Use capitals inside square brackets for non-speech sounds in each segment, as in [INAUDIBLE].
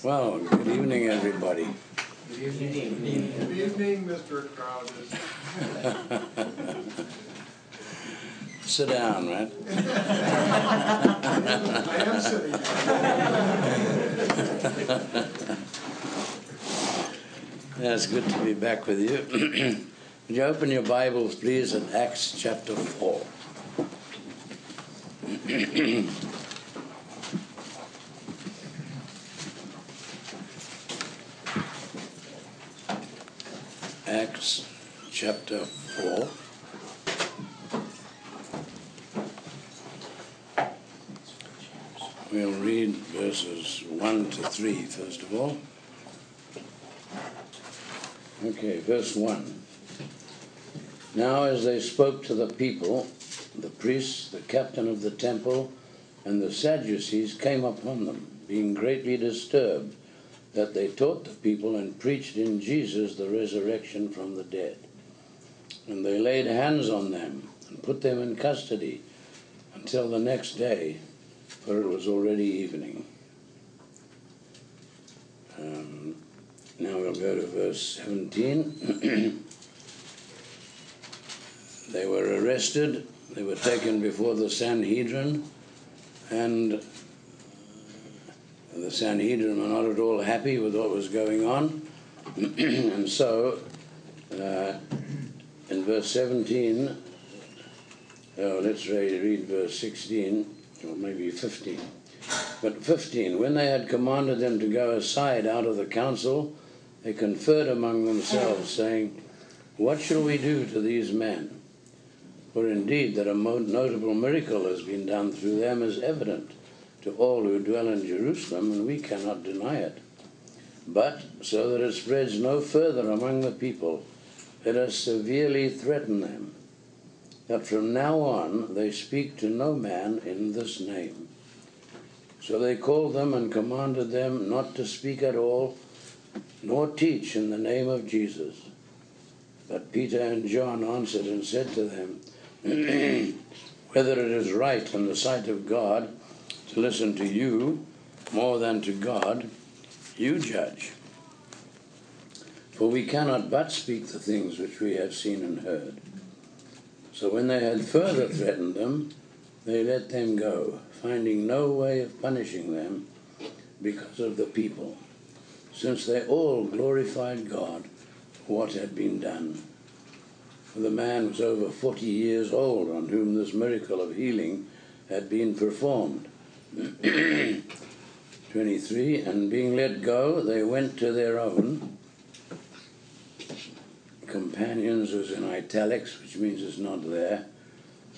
Well, good evening, everybody. Good evening. Good evening, Mr. Crowder. Sit down, man. I am sitting. Yeah, it's good to be back with you. [CLEARS THROAT] Would you open your Bibles, please, at Acts chapter 4? [CLEARS THROAT] Acts chapter 4. We'll read verses 1 to 3, first of all. Okay, verse 1. Now, as they spoke to the people, the priests, the captain of the temple, and the Sadducees came upon them, being greatly disturbed that they taught the people and preached in Jesus the resurrection from the dead. And they laid hands on them and put them in custody until the next day, for it was already evening. Um, now we'll go to verse 17. [CLEARS THROAT] they were arrested, they were taken before the Sanhedrin, and the Sanhedrin were not at all happy with what was going on. [CLEARS THROAT] and so, uh, in verse 17, oh, let's read, read verse 16, or maybe 15. But 15, when they had commanded them to go aside out of the council, they conferred among themselves, saying, What shall we do to these men? For indeed that a notable miracle has been done through them is evident to all who dwell in Jerusalem, and we cannot deny it. But so that it spreads no further among the people, let us severely threaten them, that from now on they speak to no man in this name. So they called them and commanded them not to speak at all, nor teach in the name of Jesus. But Peter and John answered and said to them, [CLEARS THROAT] Whether it is right in the sight of God to listen to you more than to God, you judge. For we cannot but speak the things which we have seen and heard. So when they had further threatened them, they let them go, finding no way of punishing them because of the people, since they all glorified God for what had been done. For the man was over forty years old on whom this miracle of healing had been performed. [CLEARS THROAT] 23 And being let go, they went to their own. Companions was in italics, which means it's not there.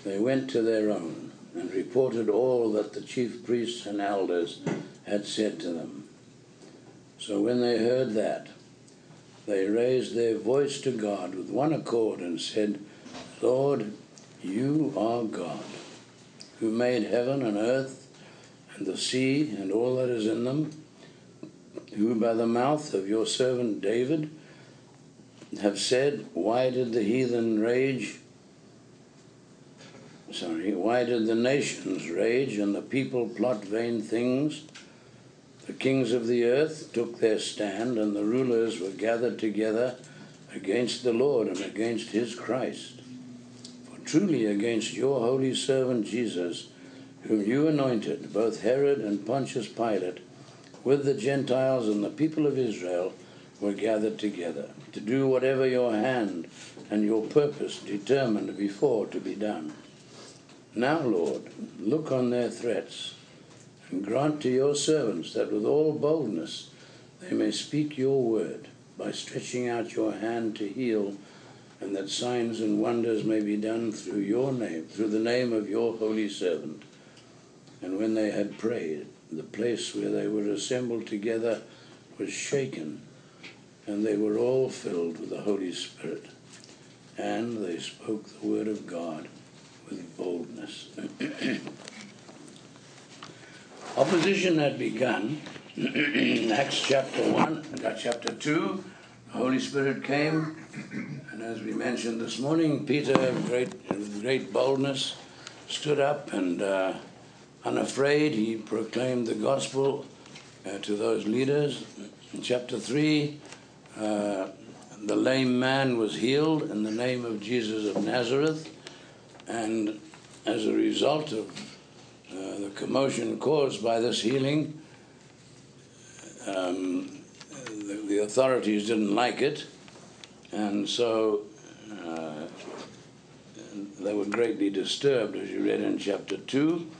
They went to their own and reported all that the chief priests and elders had said to them. So when they heard that, they raised their voice to God with one accord and said, Lord, you are God, who made heaven and earth and the sea and all that is in them, who by the mouth of your servant David have said, Why did the heathen rage? Sorry, why did the nations rage and the people plot vain things? The kings of the earth took their stand, and the rulers were gathered together against the Lord and against his Christ. For truly against your holy servant Jesus, whom you anointed, both Herod and Pontius Pilate, with the Gentiles and the people of Israel, were gathered together to do whatever your hand and your purpose determined before to be done. Now, Lord, look on their threats and grant to your servants that with all boldness they may speak your word by stretching out your hand to heal, and that signs and wonders may be done through your name, through the name of your holy servant. And when they had prayed, the place where they were assembled together was shaken, and they were all filled with the Holy Spirit. And they spoke the word of God with boldness. [CLEARS THROAT] Opposition had begun. [CLEARS THROAT] Acts chapter 1, chapter 2, the Holy Spirit came, and as we mentioned this morning, Peter, great, great boldness, stood up and uh, Unafraid, he proclaimed the gospel uh, to those leaders. In chapter 3, uh, the lame man was healed in the name of Jesus of Nazareth, and as a result of uh, the commotion caused by this healing, um, the, the, authorities didn't like it, and so uh, they were greatly disturbed, as you read in chapter 2.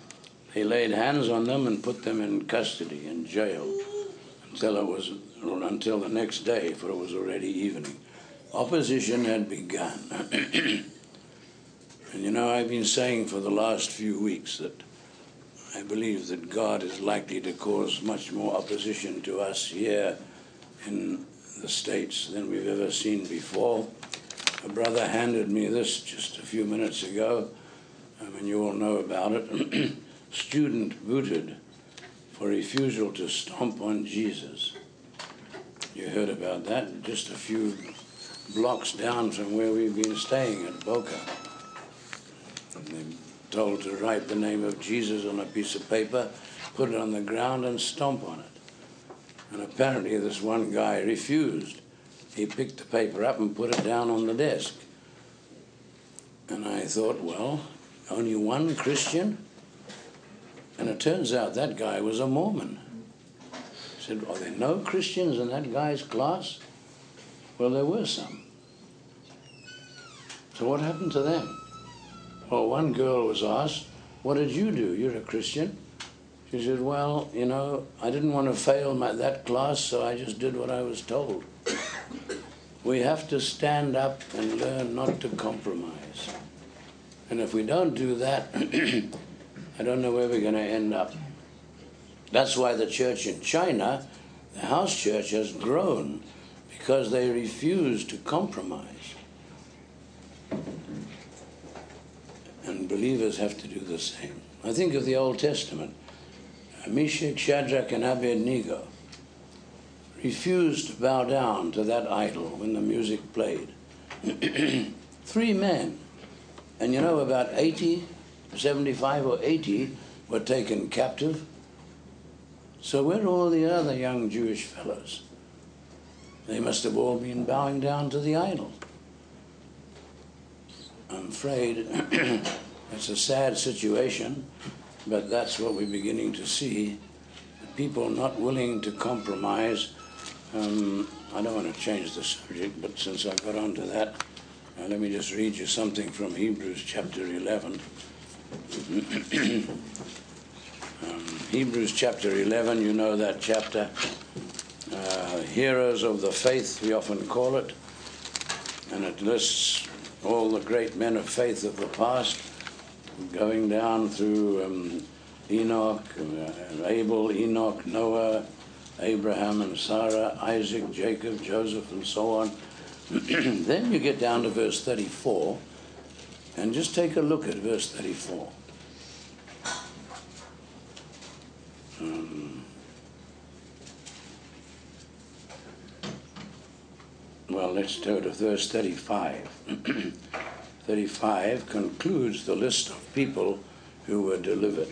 They laid hands on them and put them in custody, in jail, until it was until the next day, for it was already evening. Opposition had begun. [CLEARS THROAT] and you know, I've been saying for the last few weeks that I believe that God is likely to cause much more opposition to us here in the States than we've ever seen before. A brother handed me this just a few minutes ago. I mean, you all know about it. [CLEARS THROAT] Student booted for refusal to stomp on Jesus. You heard about that just a few blocks down from where we've been staying at Boca. And they're told to write the name of Jesus on a piece of paper, put it on the ground, and stomp on it. And apparently, this one guy refused. He picked the paper up and put it down on the desk. And I thought, well, only one Christian? And it turns out that guy was a Mormon. Said, Are there no Christians in that guy's class? Well, there were some. So what happened to them? Well, one girl was asked, What did you do? You're a Christian. She said, Well, you know, I didn't want to fail my, that class, so I just did what I was told. [COUGHS] we have to stand up and learn not to compromise. And if we don't do that, [COUGHS] I don't know where we're going to end up. That's why the church in China, the house church, has grown because they refuse to compromise. And believers have to do the same. I think of the Old Testament. Meshach, Shadrach, and Abednego refused to bow down to that idol when the music played. [CLEARS THROAT] Three men. And you know, about 80, 75 or 80 were taken captive. So where are all the other young Jewish fellows? They must have all been bowing down to the idol. I'm afraid [CLEARS THROAT] it's a sad situation, but that's what we're beginning to see. People not willing to compromise. Um, I don't want to change the subject, but since I got onto that, uh, let me just read you something from Hebrews chapter 11. [CLEARS THROAT] um, Hebrews chapter 11, you know that chapter. Uh, heroes of the faith, we often call it. And it lists all the great men of faith of the past, going down through um, Enoch, uh, Abel, Enoch, Noah, Abraham and Sarah, Isaac, Jacob, Joseph, and so on. [CLEARS THROAT] then you get down to verse 34, and just take a look at verse 34. Um, well, let's go to verse 35. [CLEARS THROAT] 35 concludes the list of people who were delivered.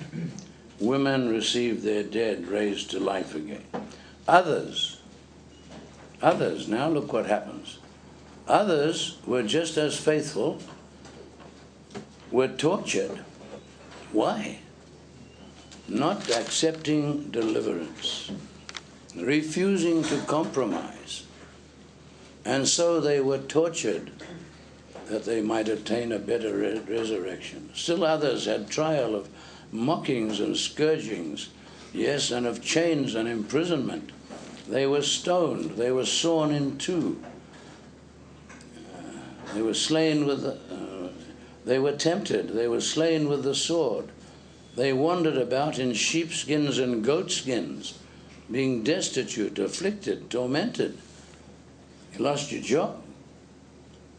Women received their dead raised to life again. Others, others, now look what happens. Others were just as faithful, were tortured. Why? Not accepting deliverance, refusing to compromise. And so they were tortured that they might attain a better re- resurrection. Still others had trial of mockings and scourgings, yes, and of chains and imprisonment. They were stoned, they were sawn in two, uh, they were slain with, uh, they were tempted, they were slain with the sword. They wandered about in sheepskins and goatskins, being destitute, afflicted, tormented. You lost your job.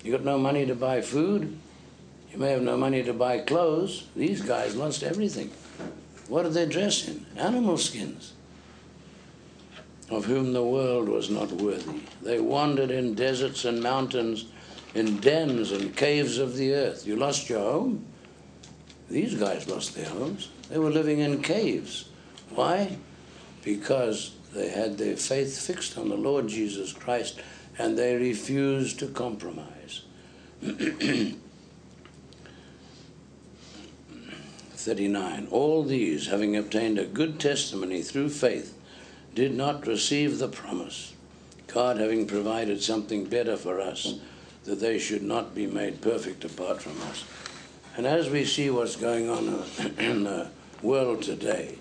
You got no money to buy food. You may have no money to buy clothes. These guys lost everything. What did they dress in? Animal skins, of whom the world was not worthy. They wandered in deserts and mountains, in dens and caves of the earth. You lost your home? These guys lost their homes. They were living in caves. Why? Because They had their faith fixed on the Lord Jesus Christ and they refused to compromise. [CLEARS THROAT] 39. All these, having obtained a good testimony through faith, did not receive the promise, God having provided something better for us, that they should not be made perfect apart from us. And as we see what's going on in the [CLEARS THROAT] world today,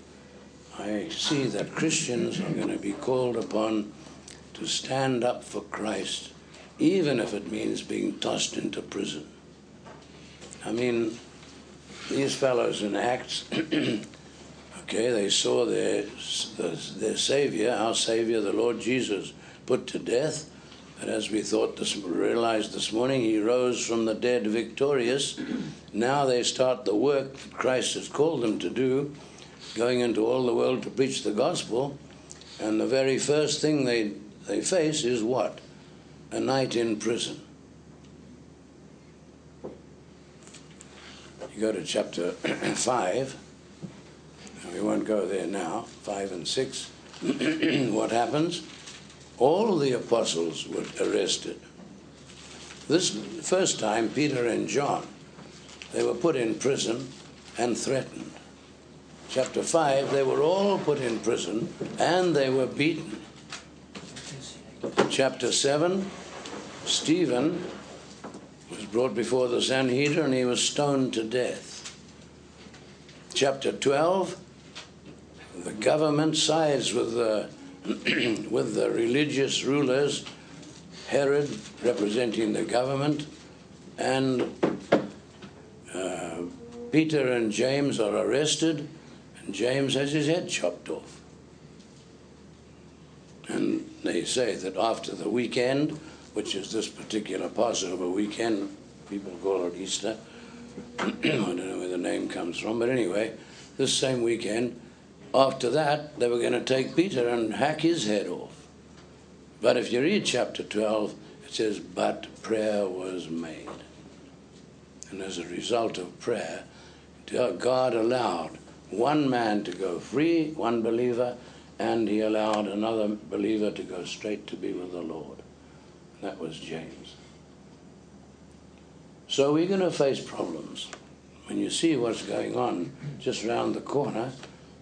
I see that Christians are going to be called upon to stand up for Christ, even if it means being tossed into prison. I mean, these fellows in Acts, [CLEARS THROAT] okay, they saw their, their Savior, our Savior, the Lord Jesus, put to death. But as we thought this, realized this morning, he rose from the dead victorious. Now they start the work that Christ has called them to do, going into all the world to preach the gospel. And the very first thing they, they face is what? A night in prison. You go to chapter [CLEARS THROAT] 5, we won't go there now, 5 and 6. [CLEARS THROAT] what happens? All the apostles were arrested. This first time, Peter and John, they were put in prison and threatened. Chapter 5, they were all put in prison and they were beaten. Chapter 7, Stephen was brought before the Sanhedrin and he was stoned to death. Chapter 12, the government sides with the [CLEARS THROAT] with the religious rulers, Herod representing the government, and uh, Peter and James are arrested, and James has his head chopped off. And they say that after the weekend, which is this particular Passover weekend, people call it Easter, [CLEARS THROAT] I don't know where the name comes from, but anyway, this same weekend, after that, they were going to take Peter and hack his head off. But if you read chapter 12, it says, But prayer was made. And as a result of prayer, God allowed one man to go free, one believer, and he allowed another believer to go straight to be with the Lord. That was James. So we're going to face problems. When you see what's going on just round the corner,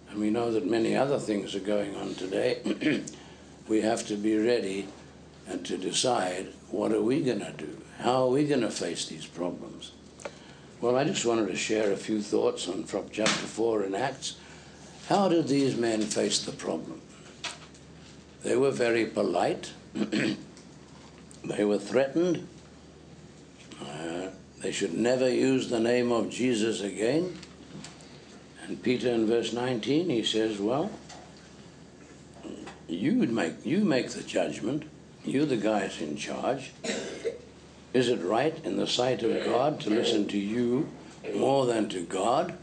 and we know that many other things are going on today, [CLEARS THROAT] we have to be ready and to decide what are we going to do? How are we going to face these problems? Well, I just wanted to share a few thoughts on from chapter 4 in Acts. How did these men face the problem? They were very polite. [CLEARS THROAT] they were threatened. Uh, they should never use the name of Jesus again. And Peter in verse 19, he says, Well, you make you make the judgment. You're the guys in charge. Is it right in the sight of God to listen to you more than to God?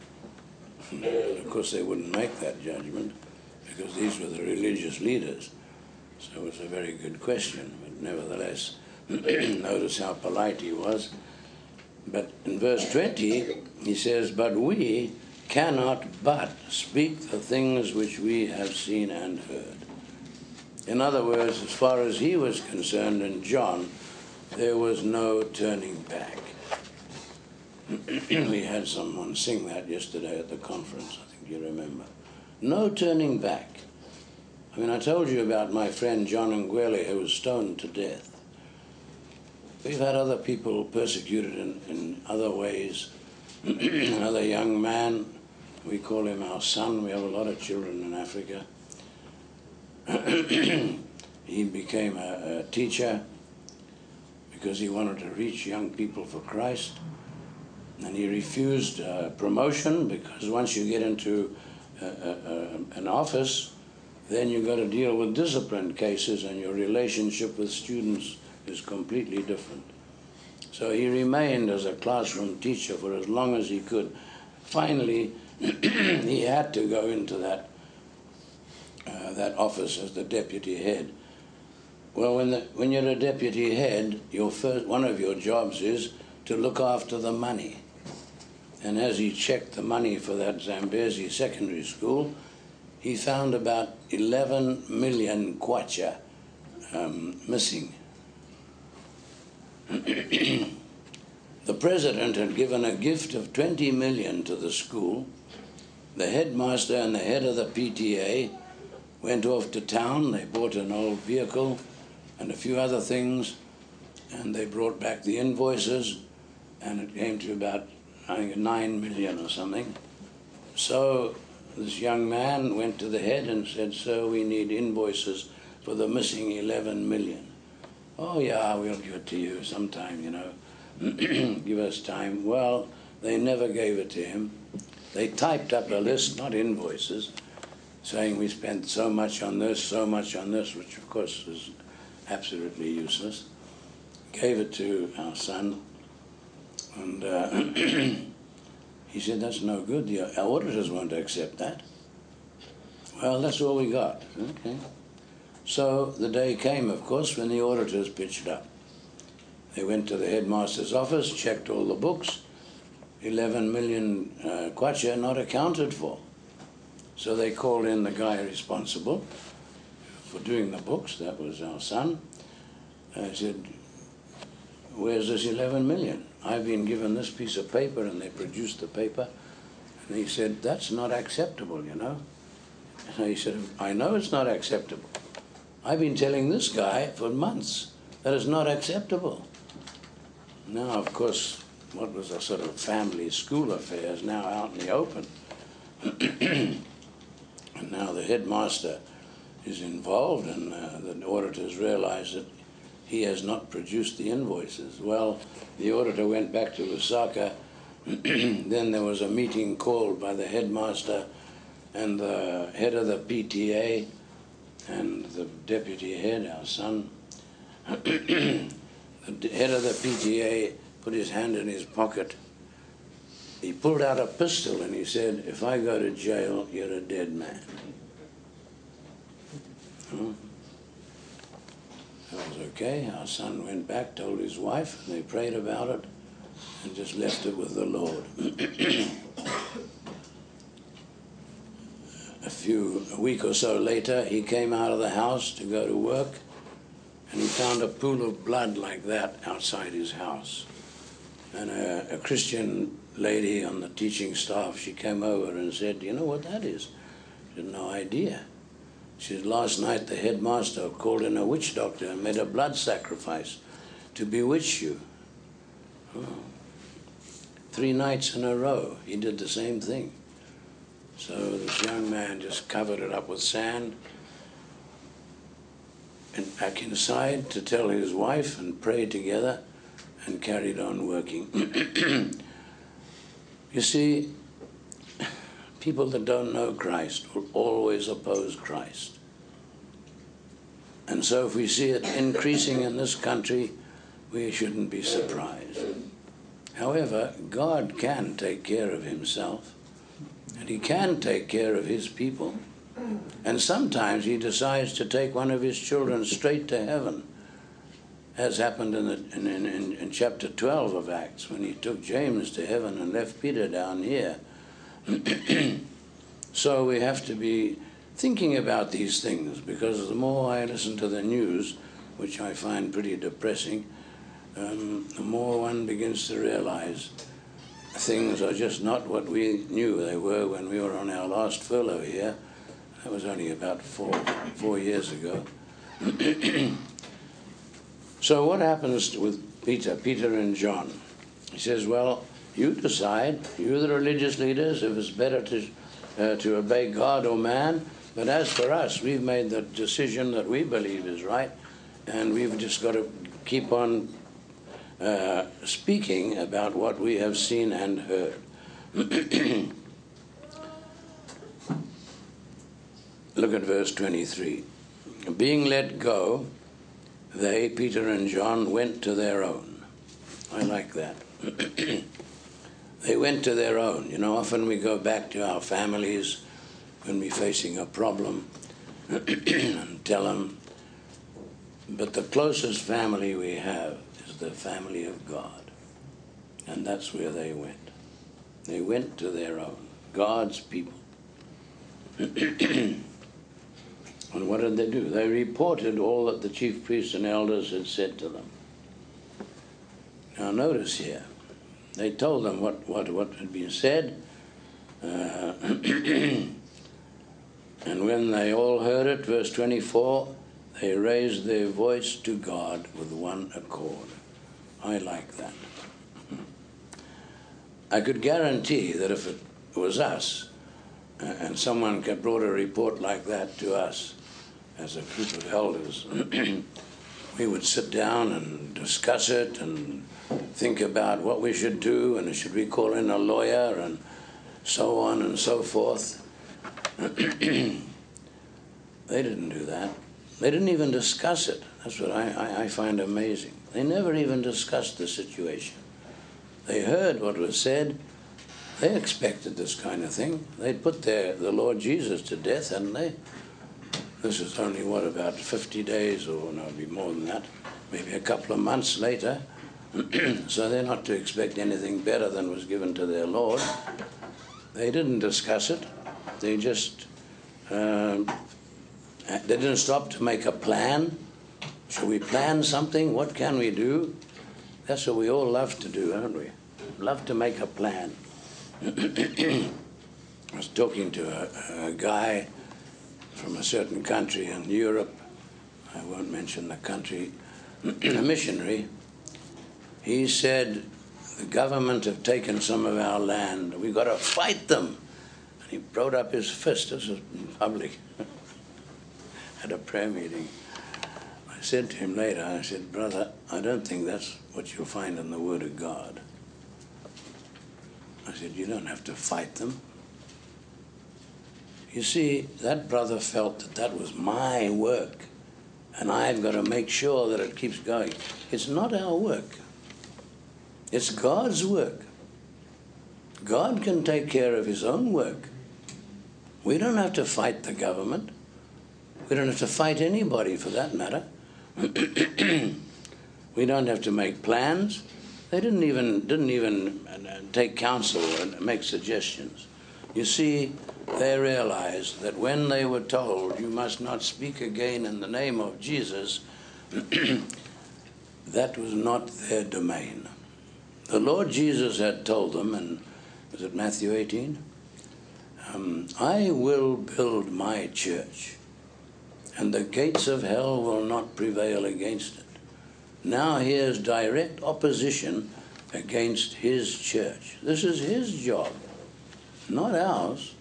Hmm. Of course, they wouldn't make that judgment because these were the religious leaders. So it was a very good question. But nevertheless, [CLEARS THROAT] notice how polite he was. But in verse 20, he says, But we, cannot but speak the things which we have seen and heard. In other words, as far as he was concerned, and John, there was no turning back. [CLEARS THROAT] we had someone sing that yesterday at the conference, I think you remember. No turning back. I mean, I told you about my friend John Ngueli who was stoned to death. We've had other people persecuted in, in other ways. [CLEARS THROAT] Another young man we call him our son. We have a lot of children in Africa. [CLEARS THROAT] he became a, a, teacher because he wanted to reach young people for Christ. And he refused uh, promotion because once you get into uh, uh, an office, then you've got to deal with discipline cases, and your relationship with students is completely different. So he remained as a classroom teacher for as long as he could. Finally, [CLEARS THROAT] he had to go into that uh, that office as the deputy head. Well, when the, when you're a deputy head, your first one of your jobs is to look after the money. And as he checked the money for that Zambezi secondary school, he found about 11 million kwacha um, missing. [CLEARS THROAT] the president had given a gift of 20 million to the school. The headmaster and the head of the PTA went off to town. They bought an old vehicle and a few other things, and they brought back the invoices, and it came to about, I think, 9 million or something. So this young man went to the head and said, Sir, we need invoices for the missing 11 million. Oh, yeah, we'll give it to you sometime, you know. [CLEARS THROAT] give us time. Well, they never gave it to him. They typed up a list, not invoices, saying we spent so much on this, so much on this, which of course is absolutely useless. Gave it to our son, and uh, [CLEARS THROAT] he said, That's no good. The auditors won't accept that. Well, that's all we got. Okay. So the day came, of course, when the auditors pitched up. They went to the headmaster's office, checked all the books. 11 million uh, kwacha not accounted for. So they called in the guy responsible for doing the books, that was our son. I said, Where's this 11 million? I've been given this piece of paper, and they produced the paper. And he said, That's not acceptable, you know. And he said, I know it's not acceptable. I've been telling this guy for months that it's not acceptable. Now, of course, what was a sort of family school affair is now out in the open. [CLEARS THROAT] and now the headmaster is involved, and uh, the auditors realize that he has not produced the invoices. Well, the auditor went back to Lusaka. [CLEARS THROAT] then there was a meeting called by the headmaster and the head of the PTA and the deputy head, our son, [CLEARS THROAT] the head of the PTA put his hand in his pocket. He pulled out a pistol and he said, If I go to jail, you're a dead man. Huh? That was okay. Our son went back, told his wife, and they prayed about it and just left it with the Lord. [CLEARS THROAT] a few a week or so later, he came out of the house to go to work, and he found a pool of blood like that outside his house. And a, a Christian lady on the teaching staff, she came over and said, "You know what that is?" She had no idea. She said, "Last night the headmaster called in a witch doctor and made a blood sacrifice to bewitch you." Oh. Three nights in a row, he did the same thing. So this young man just covered it up with sand and back inside to tell his wife and prayed together and carried on working. [CLEARS THROAT] you see, people that don't know Christ will always oppose Christ. And so if we see it increasing in this country, we shouldn't be surprised. However, God can take care of himself and he can take care of his people. And sometimes he decides to take one of his children straight to heaven, as happened in, the, in, in, in, chapter 12 of Acts, when he took James to heaven and left Peter down here. [CLEARS THROAT] so we have to be thinking about these things, because the more I listen to the news, which I find pretty depressing, um, the more one begins to realize things are just not what we knew they were when we were on our last furlough here. That was only about four, four years ago. [CLEARS THROAT] so, what happens with Peter, Peter and John? He says, Well, you decide, you the religious leaders, if it's better to, uh, to obey God or man. But as for us, we've made the decision that we believe is right, and we've just got to keep on uh, speaking about what we have seen and heard. [CLEARS THROAT] Look at verse 23. Being let go, they, Peter and John, went to their own. I like that. [CLEARS THROAT] they went to their own. You know, often we go back to our families when we're facing a problem [CLEARS THROAT] and tell them. But the closest family we have is the family of God. And that's where they went. They went to their own, God's people. [CLEARS THROAT] and what did they do? They reported all that the chief priests and elders had said to them. Now, notice here, they told them what, what, what had been said. Uh, [CLEARS THROAT] and when they all heard it, verse 24, they raised their voice to God with one accord. I like that. I could guarantee that if it was us uh, and someone brought a report like that to us as a group of elders, [CLEARS THROAT] we would sit down and discuss it and think about what we should do and should we call in a lawyer and so on and so forth. [CLEARS THROAT] they didn't do that. They didn't even discuss it. That's what I, I, I, find amazing. They never even discussed the situation. They heard what was said. They expected this kind of thing. They put their, the Lord Jesus to death, hadn't they? This is only, what, about 50 days, or no, it'll be more than that, maybe a couple of months later. [CLEARS THROAT] so they're not to expect anything better than was given to their Lord. They didn't discuss it. They just um, they didn't stop to make a plan. Should we plan something? What can we do? That's what we all love to do, don't we? Love to make a plan. [CLEARS THROAT] I was talking to a, a guy from a certain country in Europe. I won't mention the country. [CLEARS THROAT] a missionary he said, The government have taken some of our land. We've got to fight them. And he brought up his fist. This was in public [LAUGHS] at a prayer meeting. I said to him later, I said, Brother, I don't think that's what you'll find in the Word of God. I said, You don't have to fight them. You see, that brother felt that that was my work, and I've got to make sure that it keeps going. It's not our work. It's God's work. God can take care of his own work. We don't have to fight the government. We don't have to fight anybody for that matter. [CLEARS THROAT] we don't have to make plans. They didn't even didn't even uh, take counsel and make suggestions. You see, they realized that when they were told, "You must not speak again in the name of Jesus," [CLEARS THROAT] that was not their domain. The Lord Jesus had told them, and was it Matthew 18? Um, I will build my church, and the gates of hell will not prevail against it. Now here's direct opposition against his church. This is his job, not ours.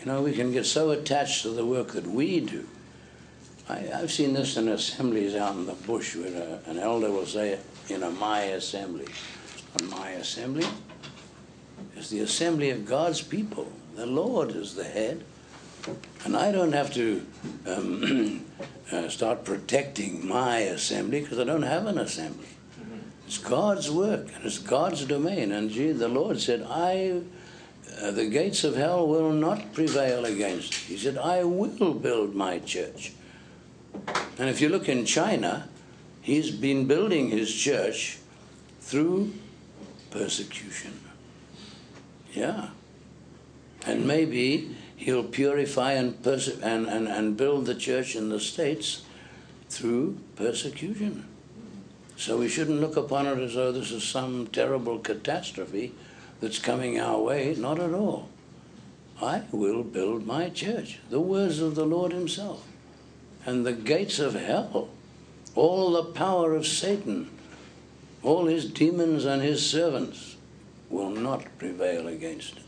You know, we can get so attached to the work that we do. I, have seen this in assemblies out in the bush where a, an elder will say, in a my assembly. A my assembly is the assembly of God's people. The Lord is the head. And I don't have to um, [CLEARS THROAT] uh, start protecting my assembly because I don't have an assembly. It's God's work and it's God's domain. And gee, the Lord said, I, uh, the gates of hell will not prevail against it. He said, I will build my church. And if you look in China, He's been building his church through persecution. Yeah. And maybe he'll purify and, perse- and, and, and build the church in the States through persecution. So we shouldn't look upon it as though this is some terrible catastrophe that's coming our way. Not at all. I will build my church. The words of the Lord Himself. And the gates of hell all the power of Satan, all his demons and his servants will not prevail against it.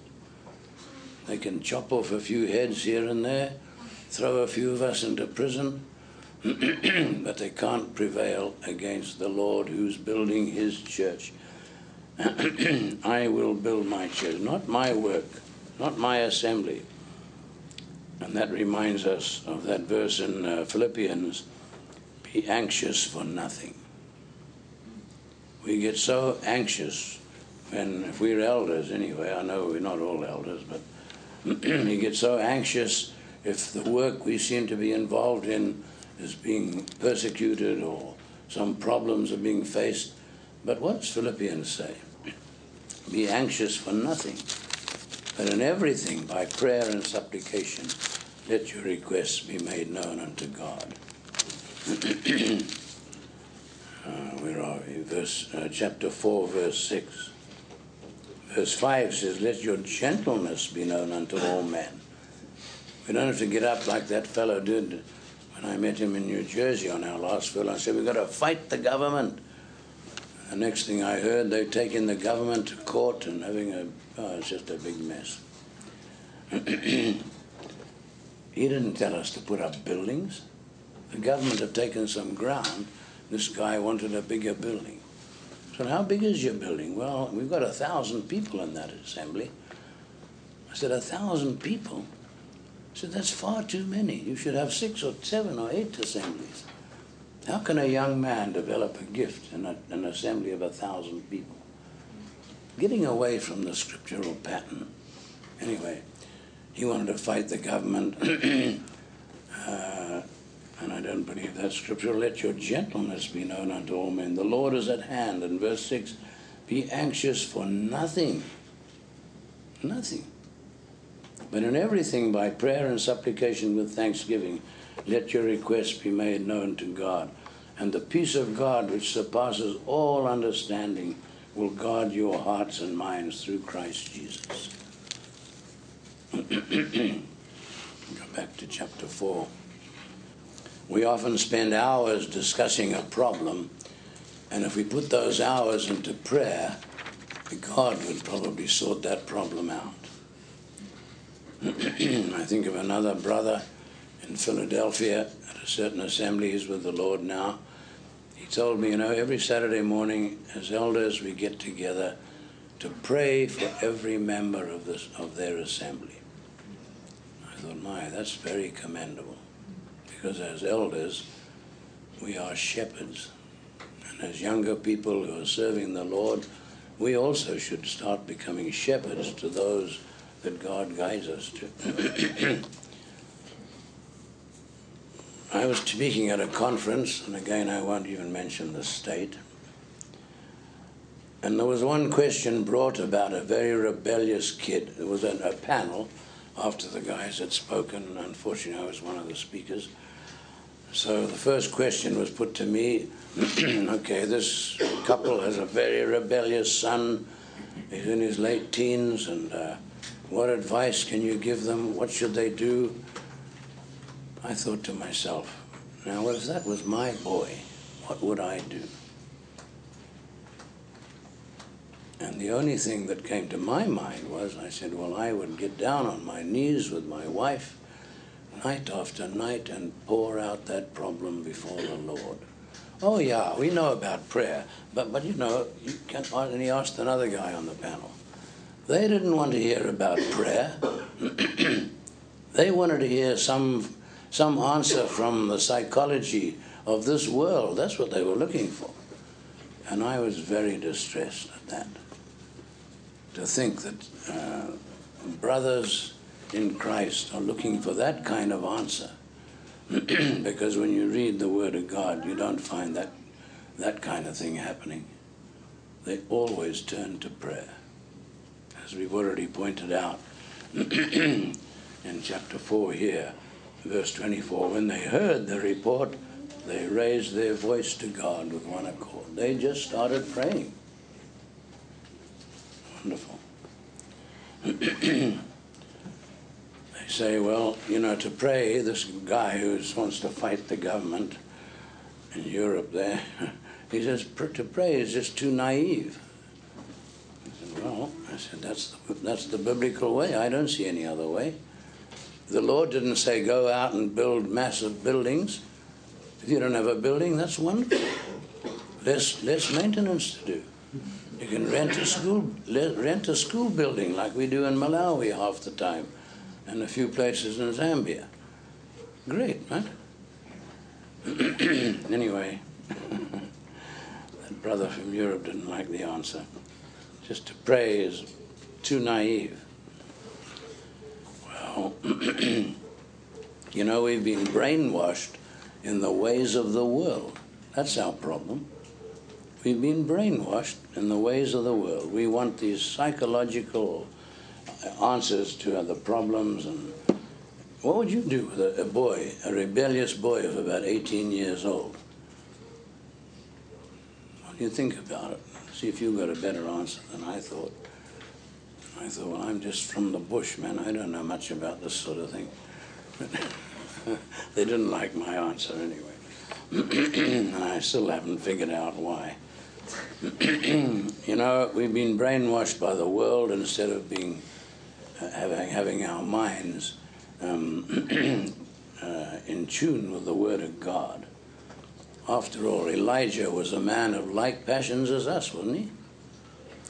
They can chop off a few heads here and there, throw a few of us into prison, [CLEARS THROAT] but they can't prevail against the Lord who's building his church. [CLEARS THROAT] I will build my church, not my work, not my assembly. And that reminds us of that verse in uh, Philippians be anxious for nothing. We get so anxious when, if we're elders anyway, I know we're not all elders, but [CLEARS THROAT] we get so anxious if the work we seem to be involved in is being persecuted or some problems are being faced. But what does Philippians say? Be anxious for nothing, But in everything, by prayer and supplication, let your requests be made known unto God. [CLEARS THROAT] uh, where are we? Verse, uh, chapter 4, verse 6. Verse 5 says, Let your gentleness be known unto all men. We don't have to get up like that fellow did when I met him in New Jersey on our last furlough. I said, We've got to fight the government. The next thing I heard, they're taking the government to court and having a, oh, it's just a big mess. [CLEARS THROAT] he didn't tell us to put up buildings. The government had taken some ground. This guy wanted a bigger building. So how big is your building? Well, we've got a thousand people in that assembly. I said, a thousand people? I said, that's far too many. You should have six or seven or eight assemblies. How can a young man develop a gift in a, an assembly of a thousand people? Getting away from the scriptural pattern. Anyway, he wanted to fight the government. [CLEARS THROAT] uh, and I don't believe that scripture. Let your gentleness be known unto all men. The Lord is at hand. In verse 6, be anxious for nothing. Nothing. But in everything, by prayer and supplication with thanksgiving, let your requests be made known to God. And the peace of God, which surpasses all understanding, will guard your hearts and minds through Christ Jesus. [CLEARS THROAT] Go back to chapter 4. We often spend hours discussing a problem, and if we put those hours into prayer, God would probably sort that problem out. [CLEARS THROAT] I think of another brother in Philadelphia at a certain assembly. He's with the Lord now. Told me, you know, every Saturday morning as elders we get together to pray for every member of this of their assembly. I thought, my, that's very commendable. Because as elders, we are shepherds. And as younger people who are serving the Lord, we also should start becoming shepherds to those that God guides us to. [CLEARS THROAT] I was speaking at a conference, and again, I won't even mention the state. And there was one question brought about a very rebellious kid. There was a, a panel after the guys had spoken. Unfortunately, I was one of the speakers. So the first question was put to me [CLEARS THROAT] okay, this couple has a very rebellious son. He's in his late teens, and uh, what advice can you give them? What should they do? I thought to myself, now if that was my boy, what would I do? And the only thing that came to my mind was I said, well, I would get down on my knees with my wife night after night and pour out that problem before the Lord. Oh, yeah, we know about prayer, but, but you know, you can, and he asked another guy on the panel, they didn't want to hear about prayer. [CLEARS THROAT] they wanted to hear some, some answer from the psychology of this world. That's what they were looking for. And I was very distressed at that. To think that uh, brothers in Christ are looking for that kind of answer. [CLEARS THROAT] because when you read the Word of God, you don't find that, that kind of thing happening. They always turn to prayer as we've already pointed out [CLEARS THROAT] in chapter 4 here, verse 24. When they heard the report, they raised their voice to God with one accord. They just started praying. Wonderful. [CLEARS THROAT] they say, well, you know, to pray, this guy who wants to fight the government in Europe there, [LAUGHS] he says to pray is just too naive. Well, I said, that's the, that's the biblical way. I don't see any other way. The Lord didn't say, go out and build massive buildings. If you don't have a building, that's wonderful. Less, less maintenance to do. You can rent a school, rent a school building like we do in Malawi half the time, and a few places in Zambia. Great, right? [CLEARS THROAT] anyway, [LAUGHS] that brother from Europe didn't like the answer just to pray is too naive. Well, [CLEARS THROAT] you know, we've been brainwashed in the ways of the world. That's our problem. We've been brainwashed in the ways of the world. We want these psychological uh, answers to the problems. And what would you do with a, boy, a rebellious boy of about 18 years old? Do you think about it? See if you've got a better answer than I thought. I thought, well, I'm just from the bush, man. I don't know much about this sort of thing. [LAUGHS] they didn't like my answer anyway. and [CLEARS THROAT] I still haven't figured out why. [CLEARS THROAT] you know, we've been brainwashed by the world instead of being uh, having, having our minds um, [CLEARS THROAT] uh, in tune with the Word of God. After all, Elijah was a man of like passions as us, wasn't he?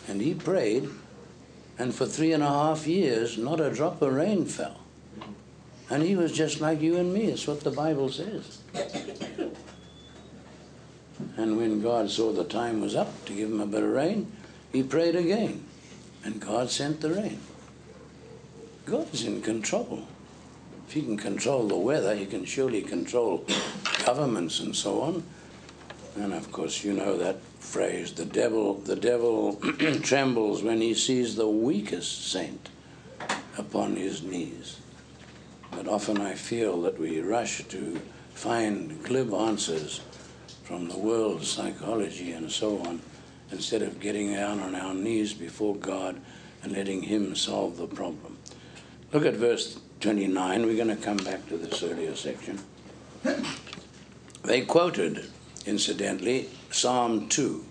And he prayed, and for three and a half years, not a drop of rain fell. And he was just like you and me. It's what the Bible says. And when God saw the time was up to give him a bit of rain, he prayed again. And God sent the rain. God's in control. If he can control the weather, he can surely control governments and so on. And of course, you know that phrase: the devil, the devil [CLEARS THROAT] trembles when he sees the weakest saint upon his knees. But often I feel that we rush to find glib answers from the world's psychology and so on, instead of getting down on our knees before God and letting Him solve the problem. Look at verse 29. We're going to come back to this earlier section. They quoted, incidentally, Psalm 2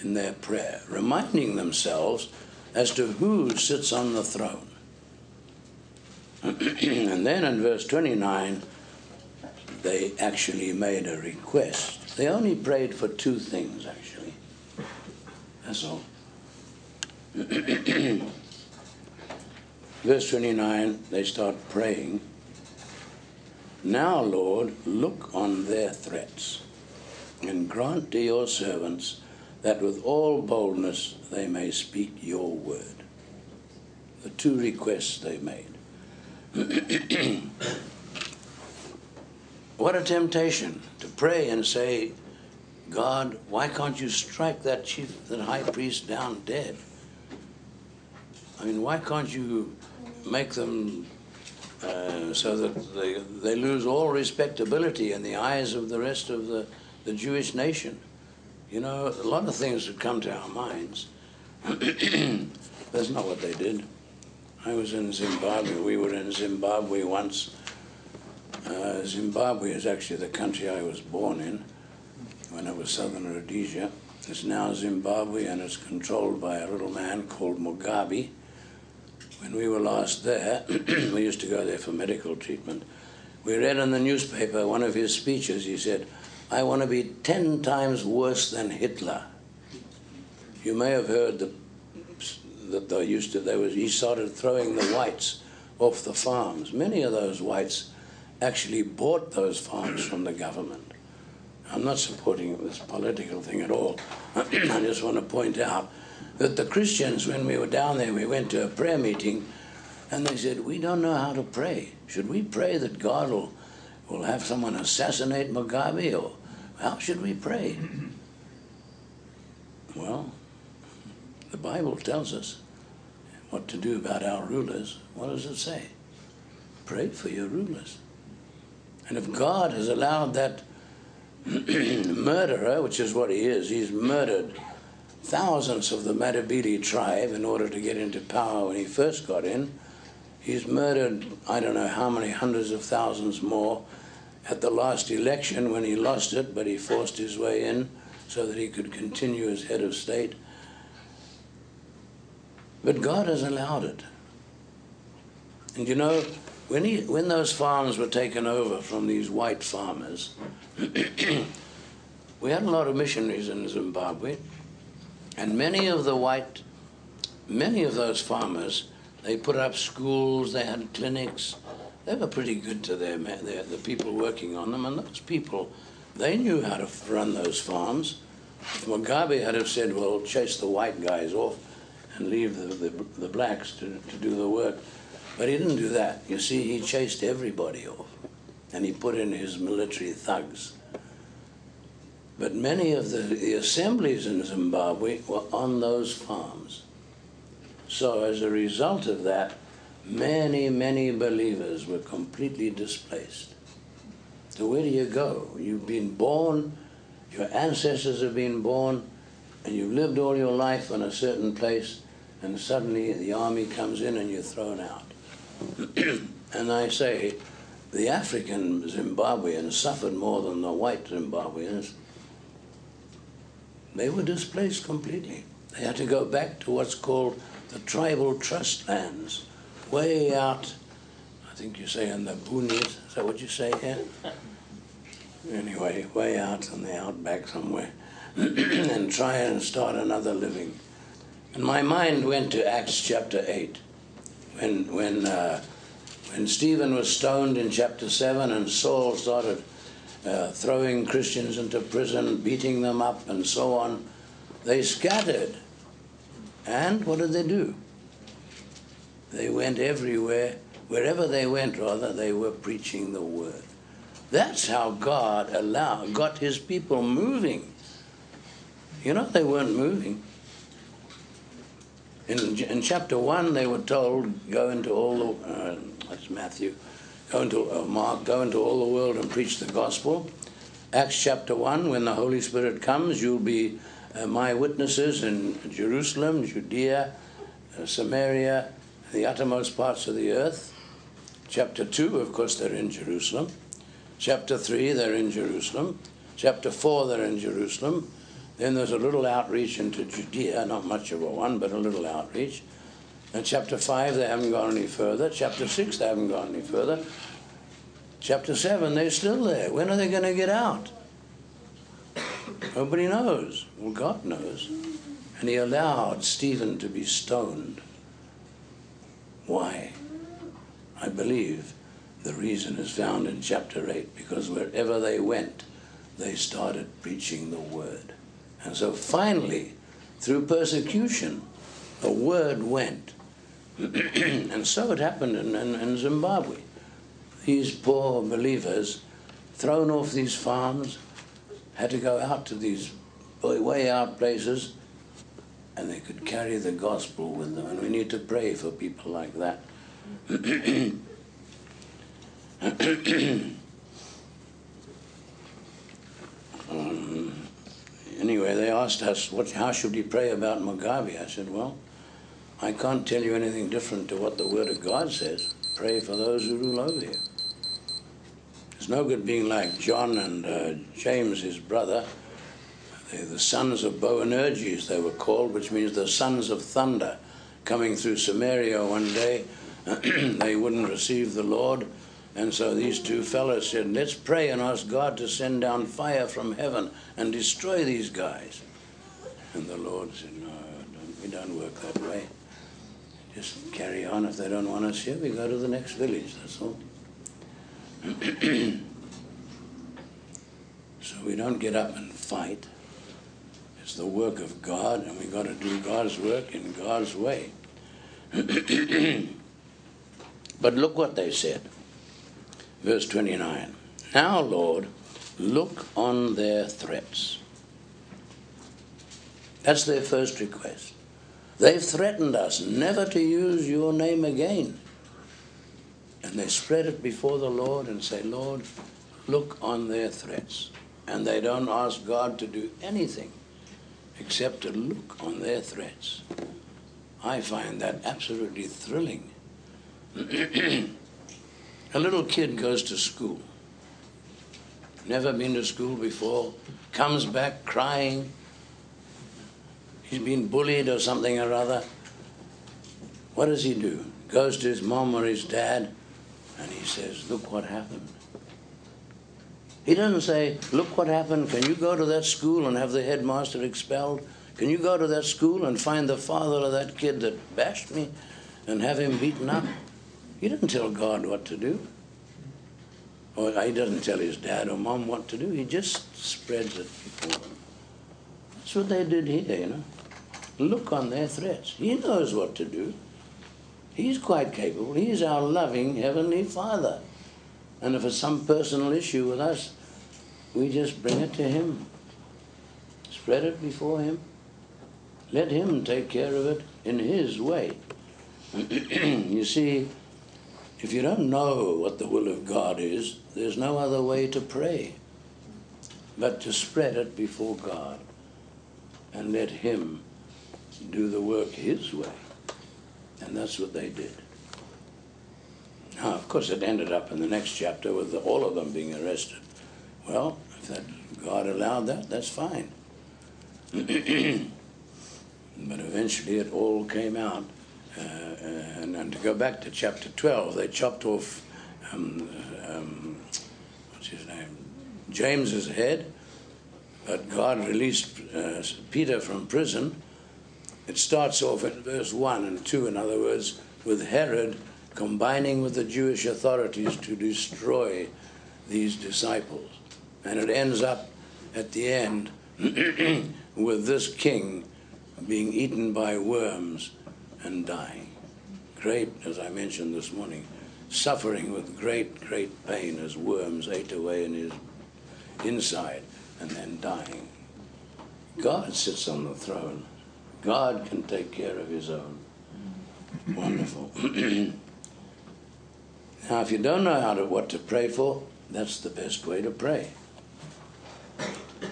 in their prayer, reminding themselves as to who sits on the throne. [CLEARS THROAT] and then in verse 29, they actually made a request. They only prayed for two things, actually. That's all. [CLEARS THROAT] Verse 29, they start praying. Now, Lord, look on their threats and grant to your servants that with all boldness they may speak your word. The two requests they made. [CLEARS THROAT] what a temptation to pray and say, God, why can't you strike that chief, that high priest down dead? I mean, why can't you make them uh, so that they, they lose all respectability in the eyes of the rest of the, the Jewish nation. You know, a lot of things would come to our minds. [CLEARS THROAT] That's not what they did. I was in Zimbabwe. We were in Zimbabwe once. Uh, Zimbabwe is actually the country I was born in when it was southern Rhodesia. It's now Zimbabwe and it's controlled by a little man called Mugabe when we were last there, [CLEARS THROAT] we used to go there for medical treatment. We read in the newspaper one of his speeches. He said, I want to be 10 times worse than Hitler. You may have heard that, that they used to, they was, he started throwing the whites off the farms. Many of those whites actually bought those farms from the government. I'm not supporting this political thing at all. [CLEARS THROAT] I just want to point out that the Christians, when we were down there, we went to a prayer meeting, and they said, We don't know how to pray. Should we pray that God will, will have someone assassinate Mugabe, or how should we pray? [CLEARS THROAT] Well, the Bible tells us what to do about our rulers. What does it say? Pray for your rulers. And if God has allowed that [CLEARS THROAT] murderer, which is what he is, he's murdered thousands of the Matabele tribe in order to get into power when he first got in. He's murdered, I don't know how many hundreds of thousands more at the last election when he lost it, but he forced his way in so that he could continue as head of state. But God has allowed it. And you know, when, he, when those farms were taken over from these white farmers, [CLEARS THROAT] we had a lot of missionaries in Zimbabwe, and many of the white, many of those farmers, they put up schools, they had clinics. They were pretty good to their, their the people working on them, and those people, they knew how to run those farms. If Mugabe had have said, well, chase the white guys off and leave the, the, the blacks to, to do the work, but he didn't do that. You see, he chased everybody off, and he put in his military thugs. But many of the, the assemblies in Zimbabwe were on those farms. So, as a result of that, many, many believers were completely displaced. So, where do you go? You've been born, your ancestors have been born, and you've lived all your life in a certain place, and suddenly the army comes in and you're thrown out. [CLEARS THROAT] and I say, the African Zimbabweans suffered more than the white Zimbabweans. They were displaced completely. They had to go back to what's called the tribal trust lands, way out, I think you say in the boonies, is that what you say here? [LAUGHS] Anyway, way out in the outback somewhere, [CLEARS THROAT] and try and start another living. And my mind went to Acts chapter 8, when, when, uh, when Stephen was stoned in chapter 7 and Saul started uh, throwing Christians into prison, beating them up, and so on. They scattered. And what did they do? They went everywhere. Wherever they went, rather, they were preaching the word. That's how God allowed, got his people moving. You know, they weren't moving. In, in chapter 1, they were told, go into all the, uh, that's Matthew, go into, uh, Mark, go into all the world and preach the gospel. Acts chapter 1, when the Holy Spirit comes, you'll be uh, my witnesses in Jerusalem, Judea, uh, Samaria, the uttermost parts of the earth. Chapter 2, of course, they're in Jerusalem. Chapter 3, they're in Jerusalem. Chapter 4, they're in Jerusalem. Then there's a little outreach into Judea, not much of a one, but a little outreach. And chapter 5, they haven't gone any further. Chapter 6, they haven't gone any further. Chapter 7, they're still there. When are they going to get out? Nobody knows. Well, God knows. And he allowed Stephen to be stoned. Why? I believe the reason is found in chapter 8 because wherever they went, they started preaching the word. And so finally, through persecution, the word went. [CLEARS THROAT] and so it happened in, in, in, Zimbabwe. These poor believers, thrown off these farms, had to go out to these way out places, and they could carry the gospel with them. And we need to pray for people like that. um, anyway, they asked us, what, how should we pray about Mugabe? I said, well, I can't tell you anything different to what the Word of God says. Pray for those who rule over you. It's no good being like John and uh, James, his brother. They're the sons of Boanerges, they were called, which means the sons of thunder, coming through Samaria one day. [CLEARS THROAT] they wouldn't receive the Lord. And so these two fellows said, Let's pray and ask God to send down fire from heaven and destroy these guys. And the Lord said, No, don't, we don't work that way. Just carry on. If they don't want us here, we go to the next village, that's all. [CLEARS THROAT] so we don't get up and fight. It's the work of God, and we've got to do God's work in God's way. [CLEARS THROAT] but look what they said. Verse 29. Now, Lord, look on their threats. That's their first request. They've threatened us never to use your name again. And they spread it before the Lord and say, Lord, look on their threats. And they don't ask God to do anything except to look on their threats. I find that absolutely thrilling. [CLEARS THROAT] A little kid goes to school, never been to school before, comes back crying, he's been bullied or something or other, what does he do? Goes to his mom or his dad and he says, Look what happened. He doesn't say, Look what happened. Can you go to that school and have the headmaster expelled? Can you go to that school and find the father of that kid that bashed me and have him beaten up? He doesn't tell God what to do. Or he doesn't tell his dad or mom what to do. He just spreads it before them. That's what they did here, you know look on their threats. He knows what to do. He's quite capable. He's our loving Heavenly Father. And if it's some personal issue with us, we just bring it to Him, spread it before Him. Let Him take care of it in His way. [CLEARS THROAT] you see, if you don't know what the will of God is, there's no other way to pray but to spread it before God and let Him do the work His way. And that's what they did. Now, of course, it ended up in the next chapter with all of them being arrested. Well, if that, God allowed that, that's fine. [CLEARS THROAT] but eventually it all came out. Uh, and, and, to go back to chapter 12, they chopped off, um, um, what's his name? James's head, but God released uh, Peter from prison. It starts off in verse 1 and 2, in other words, with Herod combining with the Jewish authorities to destroy these disciples. And it ends up at the end [CLEARS THROAT] with this king being eaten by worms and dying. Great, as I mentioned this morning, suffering with great, great pain as worms ate away in his inside and then dying. God sits on the throne. God can take care of his own. Wonderful. [CLEARS THROAT] now, if you don't know how to, what to pray for, that's the best way to pray.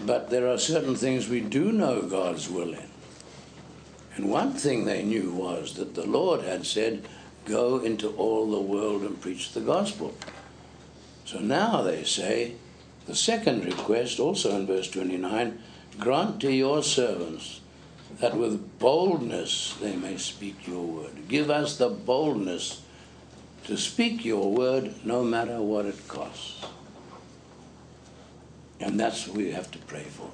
But there are certain things we do know God's will in. And one thing they knew was that the Lord had said, Go into all the world and preach the gospel. So now they say, the second request, also in verse 29, grant to your servants that with boldness they may speak your word. Give us the boldness to speak your word no matter what it costs. And that's what we have to pray for.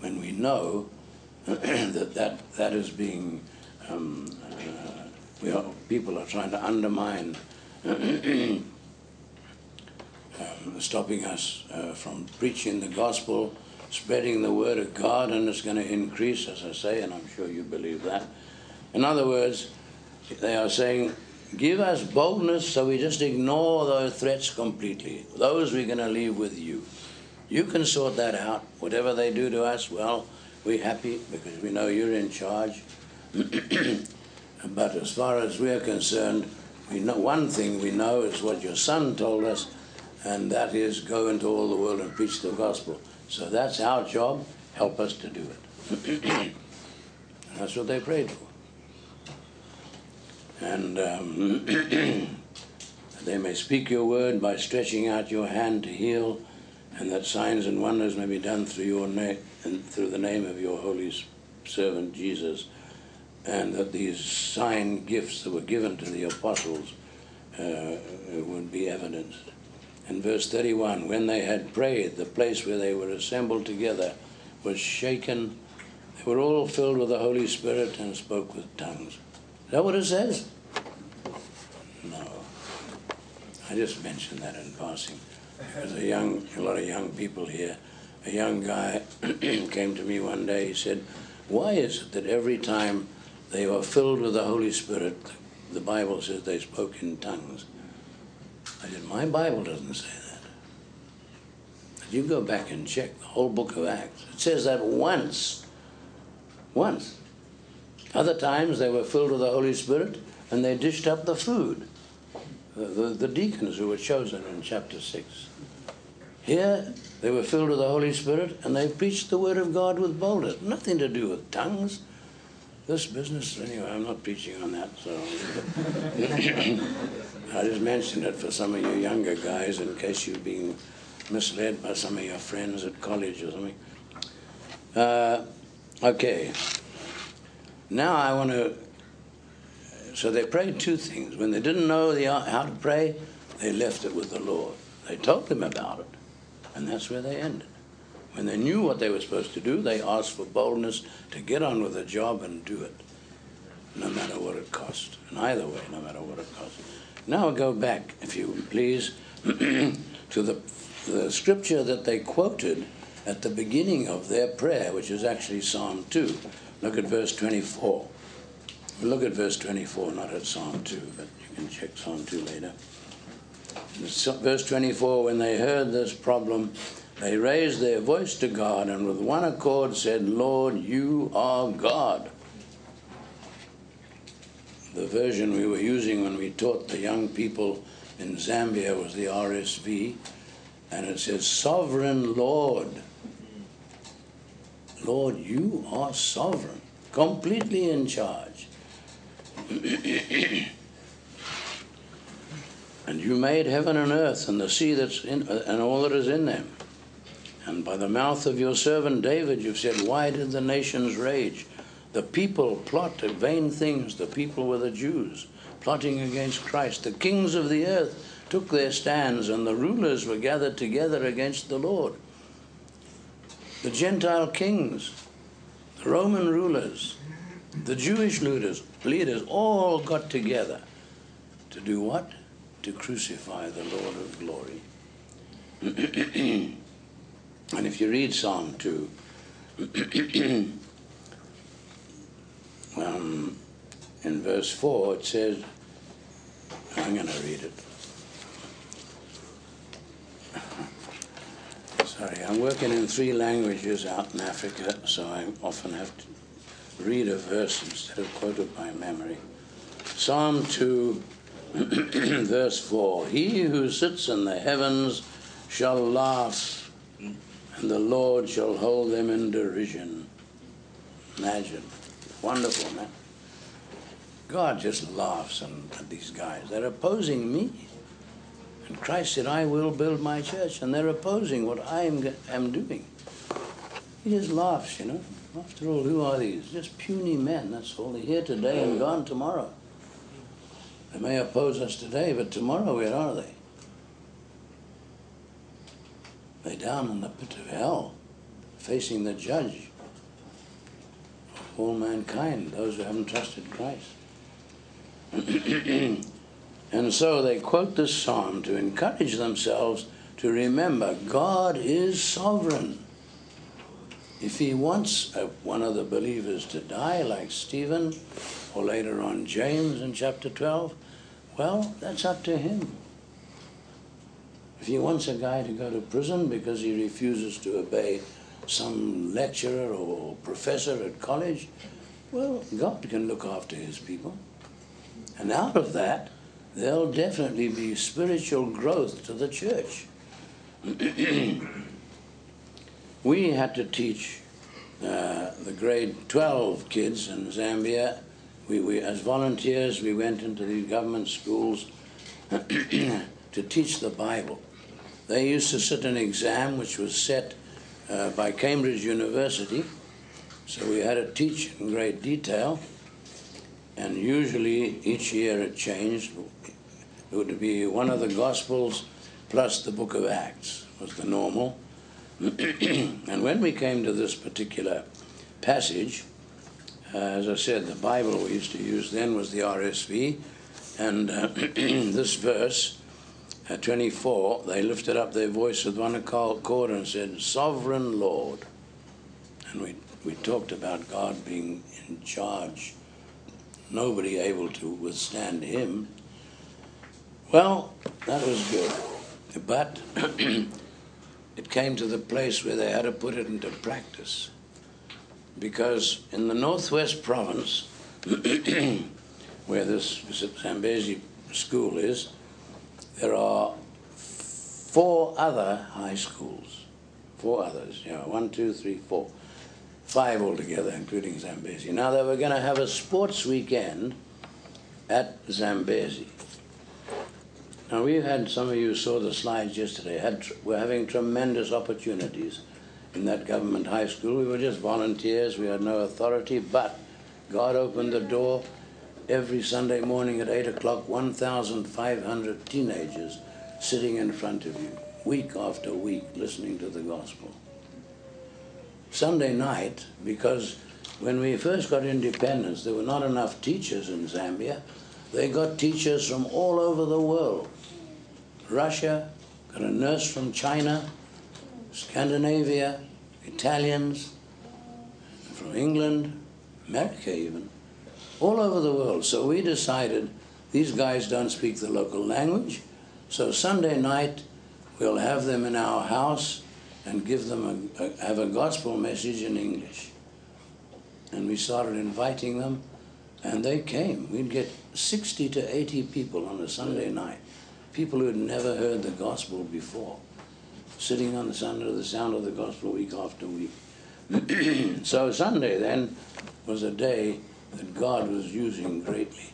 When we know [CLEARS THROAT] that, that that is being, um, uh, we are, people are trying to undermine [CLEARS THROAT] um, stopping us uh, from preaching the gospel, spreading the word of God, and it's going to increase, as I say, and I'm sure you believe that. In other words, they are saying, give us boldness so we just ignore those threats completely. Those we're going to leave with you. You can sort that out. Whatever they do to us, well, we're happy because we know you're in charge. [CLEARS THROAT] but as far as we're concerned, we know one thing we know is what your son told us and that is go into all the world and preach the gospel. So that's our job. Help us to do it. [CLEARS THROAT] that's what they prayed for. And um, [CLEARS THROAT] they may speak your word by stretching out your hand to heal, and that signs and wonders may be done through your name and through the name of your holy servant Jesus, and that these sign gifts that were given to the apostles uh, would be evidenced. In verse 31, when they had prayed, the place where they were assembled together was shaken. They were all filled with the Holy Spirit and spoke with tongues. Is that what it says? No. I just mentioned that in passing. There's a young, a lot of young people here. A young guy [CLEARS THROAT] came to me one day. He said, "Why is it that every time they were filled with the Holy Spirit, the Bible says they spoke in tongues?" I said, My Bible doesn't say that. But you go back and check the whole book of Acts. It says that once. Once. Other times they were filled with the Holy Spirit and they dished up the food. The, the, the deacons who were chosen in chapter 6. Here they were filled with the Holy Spirit and they preached the word of God with boldness. Nothing to do with tongues this business, anyway, I'm not preaching on that, so. I just mentioned it for some of you younger guys in case you've been misled by some of your friends at college or something. Uh, okay. Now I want to. So they prayed two things. When they didn't know the, how to pray, they left it with the Lord. They told him about it, and that's where they ended. When they knew what they were supposed to do, they asked for boldness to get on with the job and do it, no matter what it cost. And either way, no matter what it cost. Now go back, if you please, [CLEARS THROAT] to the, the scripture that they quoted at the beginning of their prayer, which is actually Psalm 2. Look at verse 24. look at verse 24, not at Psalm 2, but you can check Psalm 2 later. Verse 24 When they heard this problem, They raised their voice to God and with one accord said, Lord, you are God. The version we were using when we taught the young people in Zambia was the RSV, and it says, Sovereign Lord. Lord, you are sovereign, completely in charge. [CLEARS THROAT] and you made heaven and earth and the sea that's in uh, and all that is in them. And by the mouth of your servant David you've said, Why did the nations rage? The people plot vain things, the people were the Jews, plotting against Christ. The kings of the earth took their stands, and the rulers were gathered together against the Lord. The Gentile kings, the Roman rulers, the Jewish leaders, leaders all got together to do what? To crucify the Lord of glory. [CLEARS THROAT] and if you read Psalm 2, [CLEARS THROAT] um, in verse 4, it says, I'm going to read it. Sorry, I'm working in three languages out in Africa, so I often have to read a verse instead of quote it by memory. Psalm 2, [CLEARS THROAT] verse 4 He who sits in the heavens shall laugh, and the Lord shall hold them in derision. Imagine. Wonderful, man. God just laughs at these guys. They're opposing me. Christ said, I will build my church. And they're opposing what I am, am doing. He just laughs, you know. After all, who are these? Just puny men, that's all. They're here today and gone tomorrow. They may oppose us today, but tomorrow, where are they? They're down in the pit of hell, facing the judge of all mankind, those who haven't trusted Christ. [CLEARS THROAT] and so they quote this psalm to encourage themselves to remember God is sovereign. If he wants one of the believers to die, like Stephen, or later on James in chapter 12, well, that's up to him. If he wants a guy to go to prison because he refuses to obey some lecturer or professor at college, well, God can look after his people. And out of that, there'll definitely be spiritual growth to the church. [CLEARS THROAT] we had to teach uh, the grade 12 kids in Zambia. We, we, as volunteers, we went into these government schools [CLEARS THROAT] to teach the Bible. They used to sit an exam which was set uh, by Cambridge University, so we had to teach in great detail and usually each year it changed. It would be one of the Gospels plus the book of Acts was the normal. [CLEARS THROAT] and when we came to this particular passage, uh, as I said, the Bible we used to use then was the RSV, and uh, [CLEARS THROAT] this verse, uh, 24, they lifted up their voice with one accord and said, Sovereign Lord. And we, we talked about God being in charge nobody able to withstand him. Well, that was good. But [CLEARS THROAT] it came to the place where they had to put it into practice. Because in the Northwest Province, [CLEARS THROAT] where this Zambezi school is, there are four other high schools. Four others, yeah, one, two, three, four five altogether, including Zambezi. Now, they were going to have a sports weekend at Zambezi. Now, we had, some of you saw the slides yesterday, had, we're having tremendous opportunities in that government high school. We were just volunteers, we had no authority, but God opened the door every Sunday morning at 8 o'clock, 1,500 teenagers sitting in front of you, week after week, listening to the gospel. Sunday night because when we first got independence, there were not enough teachers in Zambia. They got teachers from all over the world. Russia, got a nurse from China, Scandinavia, Italians, from England, America even, all over the world. So we decided these guys don't speak the local language. So Sunday night, we'll have them in our house and give them a, a, have a gospel message in English. And we started inviting them, and they came. We'd get 60 to 80 people on a Sunday night, people who had never heard the gospel before, sitting on the sound of the sound of the gospel week after week. [CLEARS THROAT] so Sunday then was a day that God was using greatly.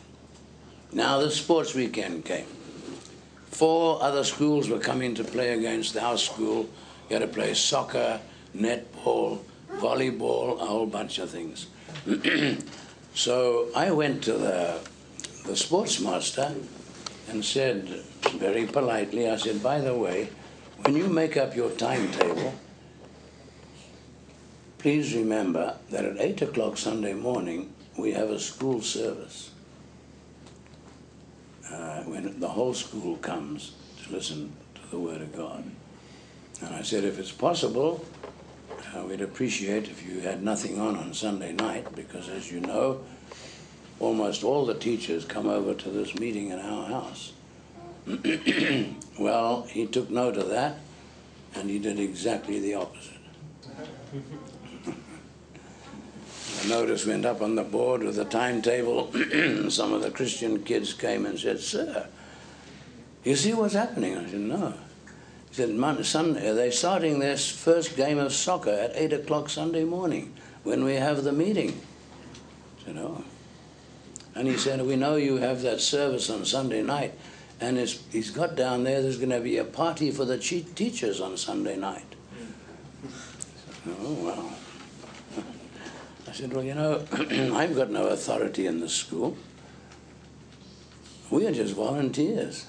Now the sports weekend came. Four other schools were coming to play against our school. You had to play soccer, netball, volleyball, a whole bunch of things. [CLEARS THROAT] so I went to the, the sports master and said, very politely, I said, by the way, when you make up your timetable, please remember that at 8 o'clock Sunday morning, we have a school service uh, when the whole school comes to listen to the Word of God. And I said, if it's possible, uh, we'd appreciate if you had nothing on on Sunday night, because as you know, almost all the teachers come over to this meeting in our house. [CLEARS THROAT] well, he took note of that, and he did exactly the opposite. [LAUGHS] The notice went up on the board with a timetable. [CLEARS THROAT] Some of the Christian kids came and said, Sir, you see what's happening? I said, No. He said, Sunday, they're starting their first game of soccer at 8 o'clock Sunday morning when we have the meeting. I said, Oh. And he said, We know you have that service on Sunday night. And he's got down there, there's going to be a party for the teachers on Sunday night. Hmm. Oh, well. [LAUGHS] I said, Well, you know, [CLEARS THROAT] I've got no authority in the school. We are just volunteers.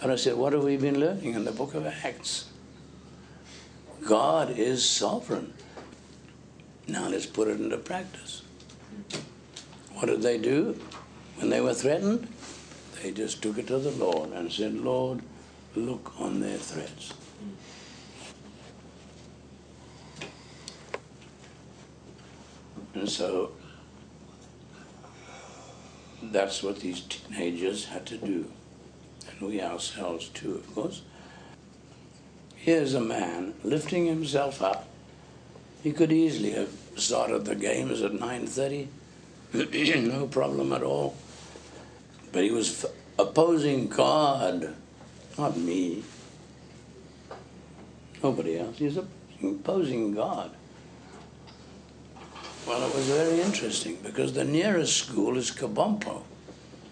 But I said, What have we been learning in the book of Acts? God is sovereign. Now let's put it into practice. What did they do when they were threatened? They just took it to the Lord and said, Lord, look on their threats. And so that's what these teenagers had to do. And we ourselves too, of course. Here's a man lifting himself up. He could easily have started the games at 9.30. [CLEARS THROAT] no problem at all. But he was opposing God, not me. Nobody else. He was opposing God. Well, it was very interesting because the nearest school is Kabompo.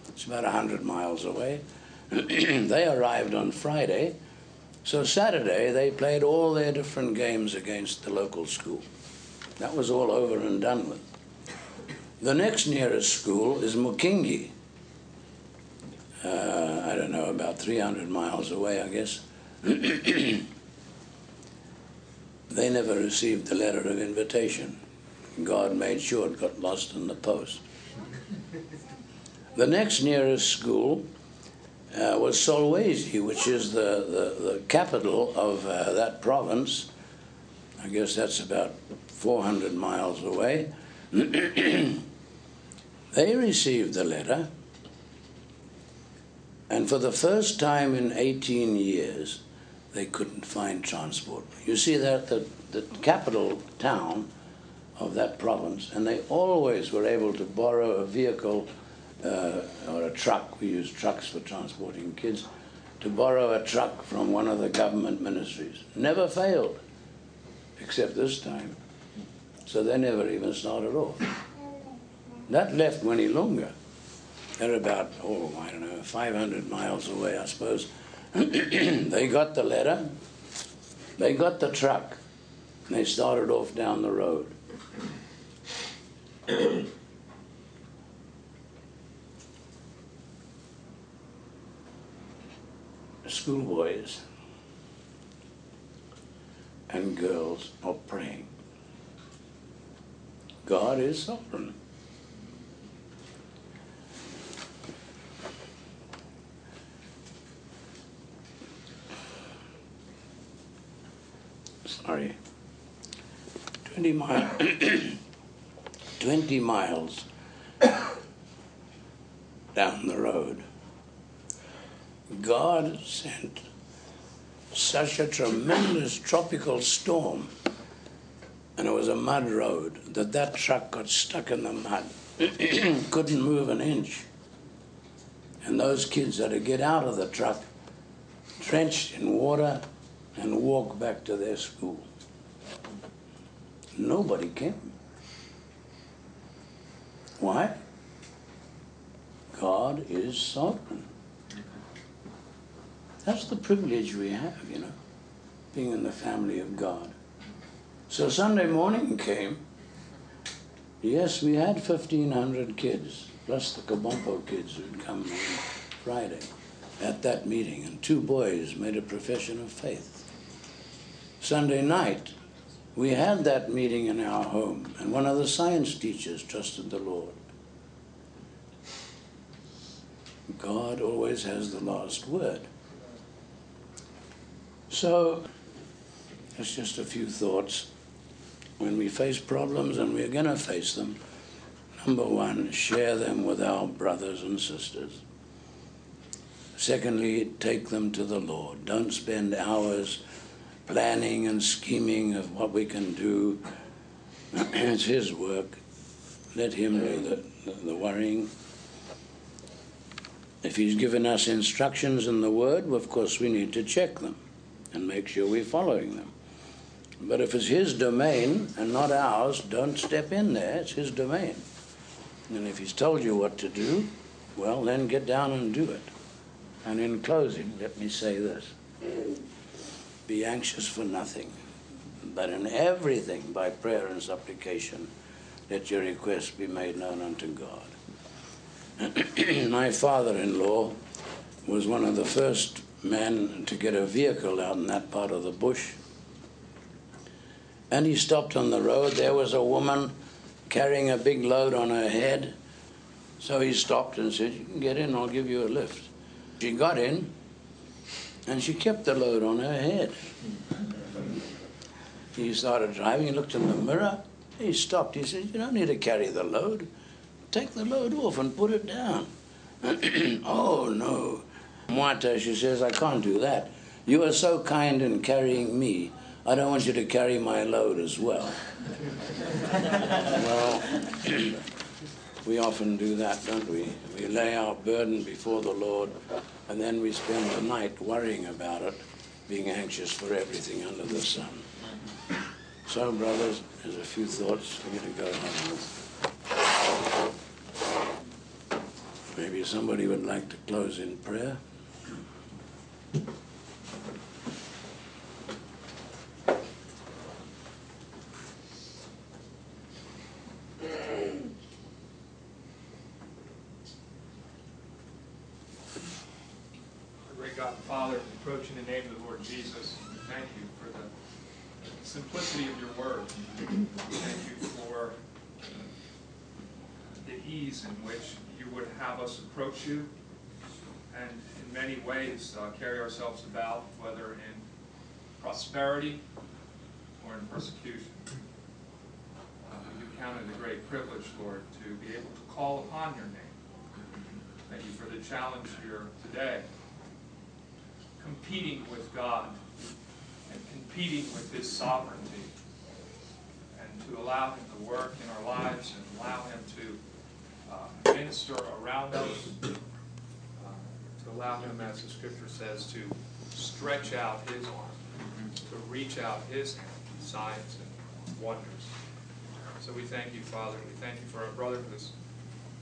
It's about 100 miles away. [CLEARS THROAT] they arrived on Friday, so Saturday they played all their different games against the local school. That was all over and done with. The next nearest school is Mukinge. Uh, I don't know, about 300 miles away, I guess. [CLEARS THROAT] they never received the letter of invitation. God made sure it got lost in the post. The next nearest school uh, was Solwezi, which is the, the, the capital of uh, that province. I guess that's about 400 miles away. [CLEARS THROAT] they received the letter, and for the first time in 18 years, they couldn't find transport. You see that the, the capital town of that province, and they always were able to borrow a vehicle uh, or a truck. We use trucks for transporting kids. To borrow a truck from one of the government ministries. Never failed, except this time. So they never even started off. That left Mwinilunga. They're about, oh, I don't know, 500 miles away, I suppose. [CLEARS THROAT] they got the letter, they got the truck, and they started off down the road. Schoolboys and girls are praying. God is sovereign. Sorry. 20 miles. [COUGHS] 20 miles down the road, God sent such a tremendous tropical storm, and it was a mud road, that that truck got stuck in the mud, [COUGHS] couldn't move an inch. And those kids had to get out of the truck, drenched in water, and walk back to their school. Nobody came. Why? God is sovereign. That's the privilege we have, you know, being in the family of God. So Sunday morning came. Yes, we had 1,500 kids, plus the Kabompo kids who'd come on Friday at that meeting, and two boys made a profession of faith. Sunday night, we had that meeting in our home, and one of the science teachers trusted the Lord. God always has the last word. So, it's just a few thoughts. When we face problems, and we're going to face them, number one, share them with our brothers and sisters. Secondly, take them to the Lord. Don't spend hours planning and scheming of what we can do. [CLEARS THROAT] it's His work. Let Him do the, the, worrying. If He's given us instructions in the Word, well, of course we need to check them and make sure we're following them. But if it's His domain and not ours, don't step in there. It's His domain. And if He's told you what to do, well, then get down and do it. And in closing, let me say this Be anxious for nothing, but in everything, by prayer and supplication, let your requests be made known unto God. [CLEARS THROAT] My father in law was one of the first men to get a vehicle out in that part of the bush. And he stopped on the road. There was a woman carrying a big load on her head. So he stopped and said, You can get in, I'll give you a lift. She got in and she kept the load on her head. He started driving, he looked in the mirror, he stopped. He said, You don't need to carry the load. Take the load off and put it down. [CLEARS THROAT] oh, no. Mwata, she says, I can't do that. You are so kind in carrying me. I don't want you to carry my load as well. well, [CLEARS THROAT] we often do that, don't we? We lay our burden before the Lord, and then we spend the night worrying about it, being anxious for everything under the sun. So, brothers, there's a few thoughts for you to go home with. Maybe somebody would like to close in prayer. Great God, Father, approach in the name of the Lord Jesus. Thank you for the simplicity of your word. Thank you for the ease in which you would have us approach you and in many ways uh, carry ourselves about, whether in prosperity or in persecution. Uh, do count it a great privilege, Lord, to be able to call upon your name. Thank you for the challenge here today competing with God and competing with His sovereignty, and to allow Him to work in our lives and allow Him to uh, minister around us, uh, to allow Him, as the Scripture says, to stretch out His arm, to reach out His hand, signs and wonders. So we thank you, Father. We thank you for our brother who has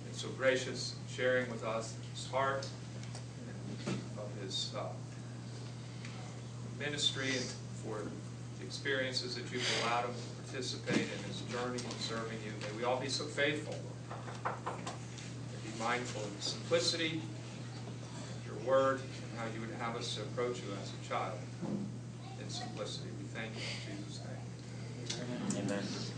been so gracious, sharing with us his heart and of his. Uh, ministry and for the experiences that you've allowed him to participate in his journey in serving you. May we all be so faithful be mindful of the simplicity of your word and how you would have us approach you as a child simplicity. We thank you in Jesus' name. Amen.